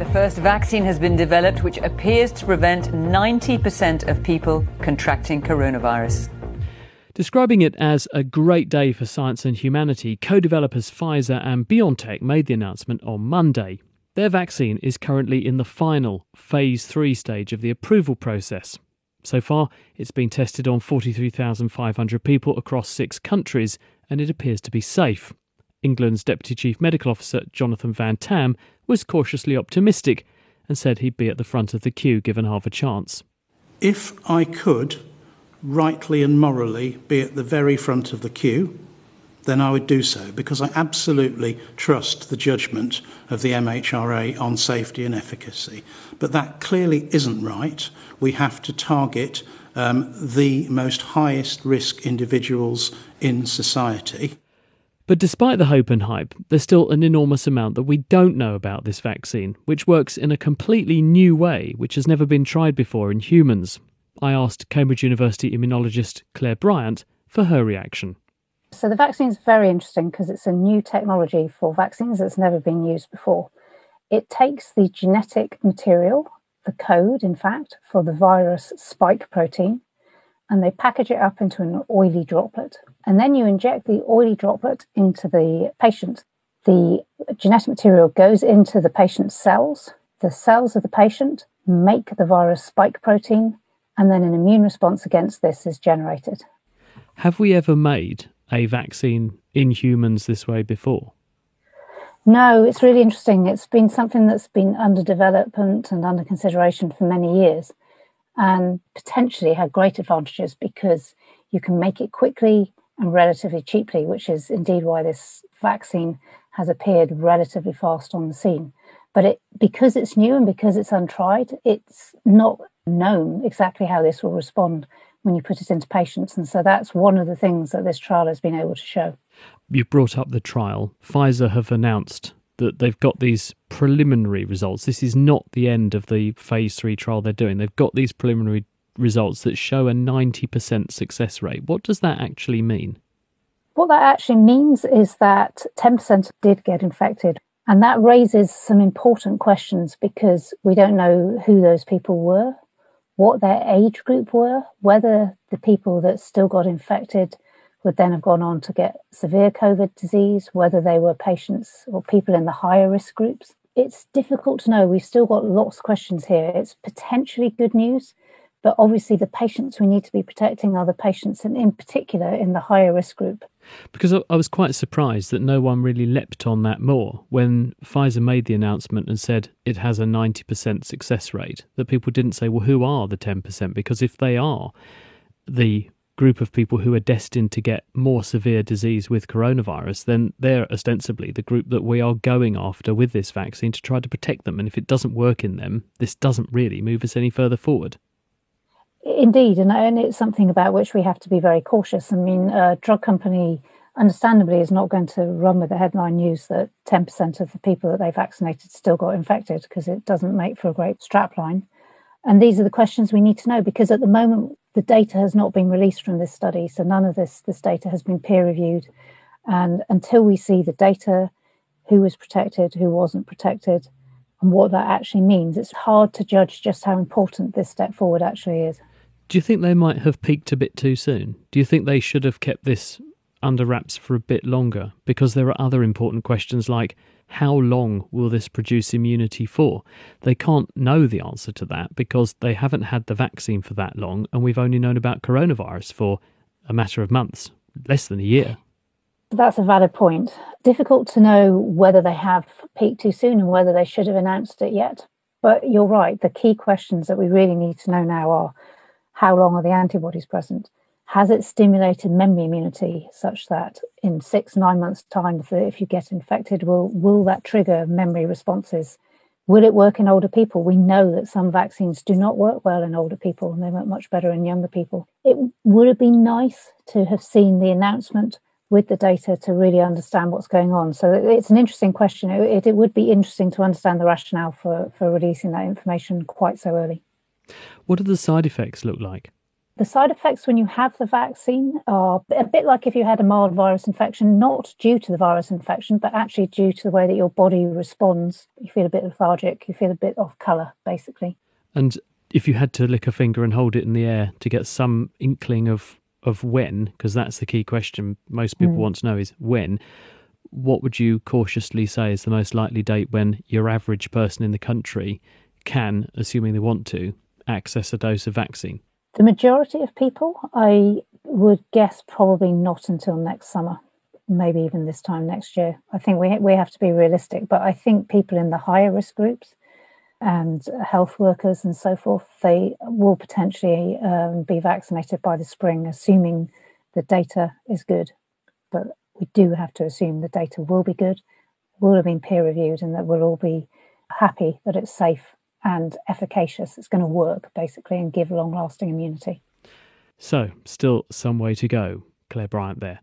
The first vaccine has been developed which appears to prevent 90% of people contracting coronavirus. Describing it as a great day for science and humanity, co developers Pfizer and BioNTech made the announcement on Monday. Their vaccine is currently in the final phase 3 stage of the approval process. So far, it's been tested on 43,500 people across six countries, and it appears to be safe. England's Deputy Chief Medical Officer Jonathan Van Tam was cautiously optimistic and said he'd be at the front of the queue given half a chance. If I could, rightly and morally, be at the very front of the queue, then I would do so because I absolutely trust the judgment of the MHRA on safety and efficacy. But that clearly isn't right. We have to target um, the most highest risk individuals in society. But despite the hope and hype, there's still an enormous amount that we don't know about this vaccine, which works in a completely new way, which has never been tried before in humans. I asked Cambridge University immunologist Clare Bryant for her reaction. So the vaccine is very interesting because it's a new technology for vaccines that's never been used before. It takes the genetic material, the code, in fact, for the virus spike protein, and they package it up into an oily droplet. And then you inject the oily droplet into the patient. The genetic material goes into the patient's cells. The cells of the patient make the virus spike protein, and then an immune response against this is generated. Have we ever made a vaccine in humans this way before? No, it's really interesting. It's been something that's been under development and under consideration for many years and potentially had great advantages because you can make it quickly and relatively cheaply, which is indeed why this vaccine has appeared relatively fast on the scene. But it, because it's new and because it's untried, it's not known exactly how this will respond when you put it into patients. And so that's one of the things that this trial has been able to show. You brought up the trial. Pfizer have announced that they've got these preliminary results. This is not the end of the phase three trial they're doing. They've got these preliminary results that show a 90% success rate. What does that actually mean? What that actually means is that 10% did get infected. And that raises some important questions because we don't know who those people were what their age group were, whether the people that still got infected would then have gone on to get severe COVID disease, whether they were patients or people in the higher risk groups. It's difficult to know. We've still got lots of questions here. It's potentially good news, but obviously, the patients we need to be protecting are the patients, and in particular in the higher risk group. Because I was quite surprised that no one really leapt on that more when Pfizer made the announcement and said it has a 90% success rate. That people didn't say, well, who are the 10%? Because if they are the group of people who are destined to get more severe disease with coronavirus, then they're ostensibly the group that we are going after with this vaccine to try to protect them. And if it doesn't work in them, this doesn't really move us any further forward. Indeed, and, and it's something about which we have to be very cautious. I mean, a drug company, understandably, is not going to run with the headline news that 10% of the people that they vaccinated still got infected because it doesn't make for a great strapline. And these are the questions we need to know because at the moment, the data has not been released from this study. So none of this, this data has been peer reviewed. And until we see the data, who was protected, who wasn't protected, and what that actually means, it's hard to judge just how important this step forward actually is. Do you think they might have peaked a bit too soon? Do you think they should have kept this under wraps for a bit longer? Because there are other important questions like how long will this produce immunity for? They can't know the answer to that because they haven't had the vaccine for that long, and we've only known about coronavirus for a matter of months, less than a year. That's a valid point. Difficult to know whether they have peaked too soon and whether they should have announced it yet. But you're right. The key questions that we really need to know now are how long are the antibodies present? Has it stimulated memory immunity such that in six, nine months' time, if you get infected, will, will that trigger memory responses? Will it work in older people? We know that some vaccines do not work well in older people and they work much better in younger people. It would have been nice to have seen the announcement with the data to really understand what's going on. So it's an interesting question. It, it would be interesting to understand the rationale for, for releasing that information quite so early. What do the side effects look like? The side effects when you have the vaccine are a bit like if you had a mild virus infection, not due to the virus infection, but actually due to the way that your body responds. You feel a bit lethargic, you feel a bit off colour, basically. And if you had to lick a finger and hold it in the air to get some inkling of of when, because that's the key question most people mm. want to know is when, what would you cautiously say is the most likely date when your average person in the country can, assuming they want to, access a dose of vaccine? The majority of people, I would guess, probably not until next summer, maybe even this time next year. I think we we have to be realistic, but I think people in the higher risk groups, and health workers and so forth, they will potentially um, be vaccinated by the spring, assuming the data is good. But we do have to assume the data will be good, will have been peer reviewed, and that we'll all be happy that it's safe and efficacious. It's going to work basically and give long lasting immunity. So, still some way to go. Clare Bryant there.